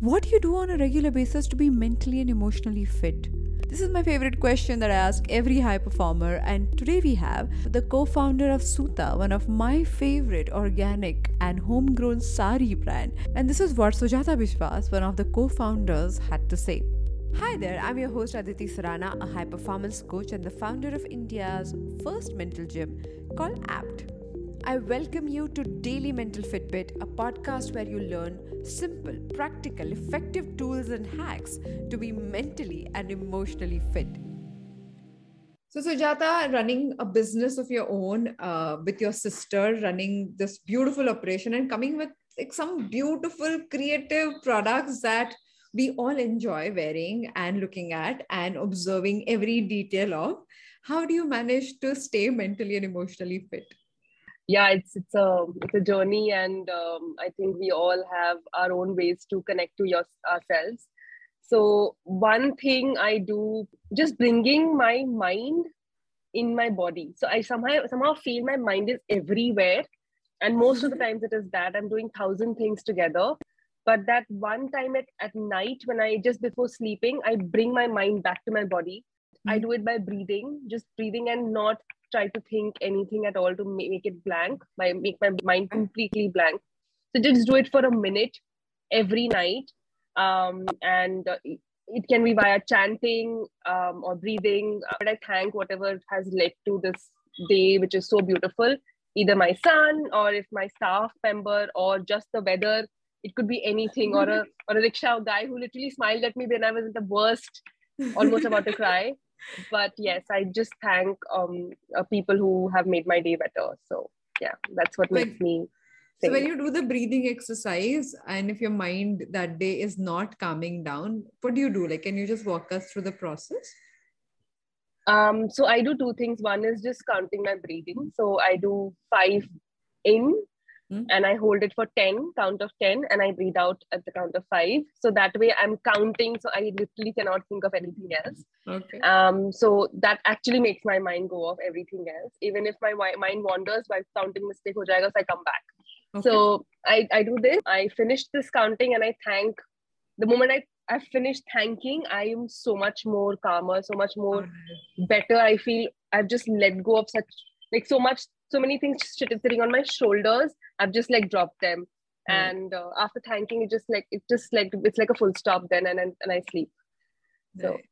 What do you do on a regular basis to be mentally and emotionally fit? This is my favorite question that I ask every high performer, and today we have the co founder of Suta, one of my favorite organic and homegrown sari brand. And this is what Sujata Biswas, one of the co founders, had to say. Hi there, I'm your host Aditi Surana, a high performance coach and the founder of India's first mental gym called APT. I welcome you to Daily Mental Fitbit, a podcast where you learn simple, practical, effective tools and hacks to be mentally and emotionally fit. So, Sujata, running a business of your own uh, with your sister, running this beautiful operation and coming with like some beautiful creative products that we all enjoy wearing and looking at and observing every detail of. How do you manage to stay mentally and emotionally fit? Yeah it's it's a it's a journey and um, i think we all have our own ways to connect to your, ourselves. So one thing i do just bringing my mind in my body. So i somehow somehow feel my mind is everywhere and most of the times it is that i'm doing thousand things together. But that one time at, at night when i just before sleeping i bring my mind back to my body. Mm-hmm. i do it by breathing just breathing and not try to think anything at all to make it blank, my make my mind completely blank. So just do it for a minute every night, um, and uh, it can be via chanting um, or breathing. But I thank whatever has led to this day, which is so beautiful. Either my son, or if my staff member, or just the weather. It could be anything, or a or a rickshaw guy who literally smiled at me when I was in the worst, almost about to cry but yes i just thank um uh, people who have made my day better. So yeah that's what makes me so when you do the breathing exercise and if your mind that day is not calming down what do you do? Like can you just walk us through the process? Um so i do two things. One is just counting my breathing. So i do five in mm-hmm. and I hold it for 10, count of 10, and I breathe out at the count of five. So that way I'm counting. So I literally cannot think of anything else. Okay. Um, so that actually makes my mind go off everything else. Even if my mind wanders while counting mistake ho jayega, so I come back. Okay. So I, I do this. I finish this counting and I thank the moment I I finished thanking, I am so much more calmer, so much more better. I feel I've just let go of such like so much so many things sitting on my shoulders. I've just like dropped them. Mm. and uh, after thanking it just like it just like it's like a full stop then and and, and i sleep. So right.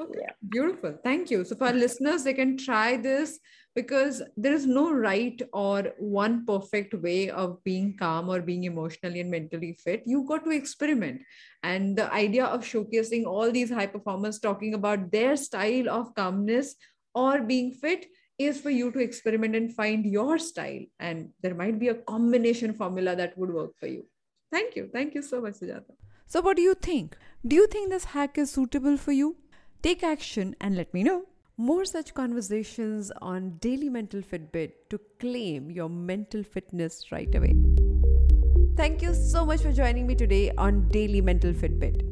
okay. yeah. Beautiful. Thank you. So for our listeners they can try this because there is no right or one perfect way of being calm or being emotionally and mentally fit. You got to experiment. And the idea of showcasing all these high performers talking about their style of calmness or being fit is for you to experiment and find your style. And there might be a combination formula that would work for you. Thank you. Thank you so much, Sujata. So, what do you think? Do you think this hack is suitable for you? Take action and let me know. More such conversations on Daily Mental Fitbit to claim your mental fitness right away. Thank you so much for joining me today on Daily Mental Fitbit.